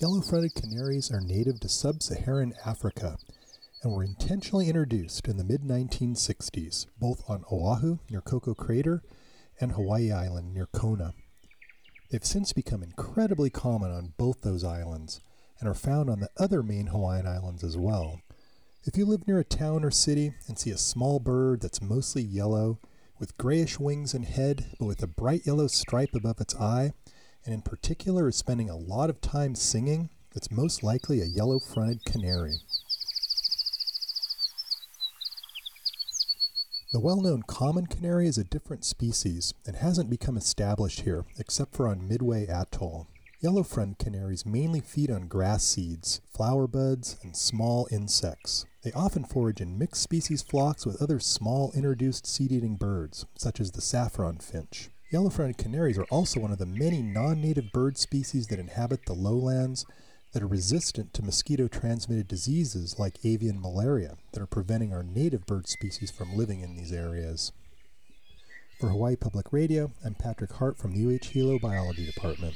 Yellow fronted canaries are native to sub Saharan Africa and were intentionally introduced in the mid 1960s, both on Oahu near Koko Crater and Hawaii Island near Kona. They've since become incredibly common on both those islands and are found on the other main Hawaiian islands as well. If you live near a town or city and see a small bird that's mostly yellow, with grayish wings and head, but with a bright yellow stripe above its eye, and in particular is spending a lot of time singing, it's most likely a yellow fronted canary. The well known common canary is a different species and hasn't become established here except for on Midway Atoll. Yellow fronted canaries mainly feed on grass seeds, flower buds, and small insects. They often forage in mixed species flocks with other small introduced seed eating birds, such as the saffron finch. Yellow fronted canaries are also one of the many non native bird species that inhabit the lowlands that are resistant to mosquito transmitted diseases like avian malaria that are preventing our native bird species from living in these areas. For Hawaii Public Radio, I'm Patrick Hart from the UH Hilo Biology Department.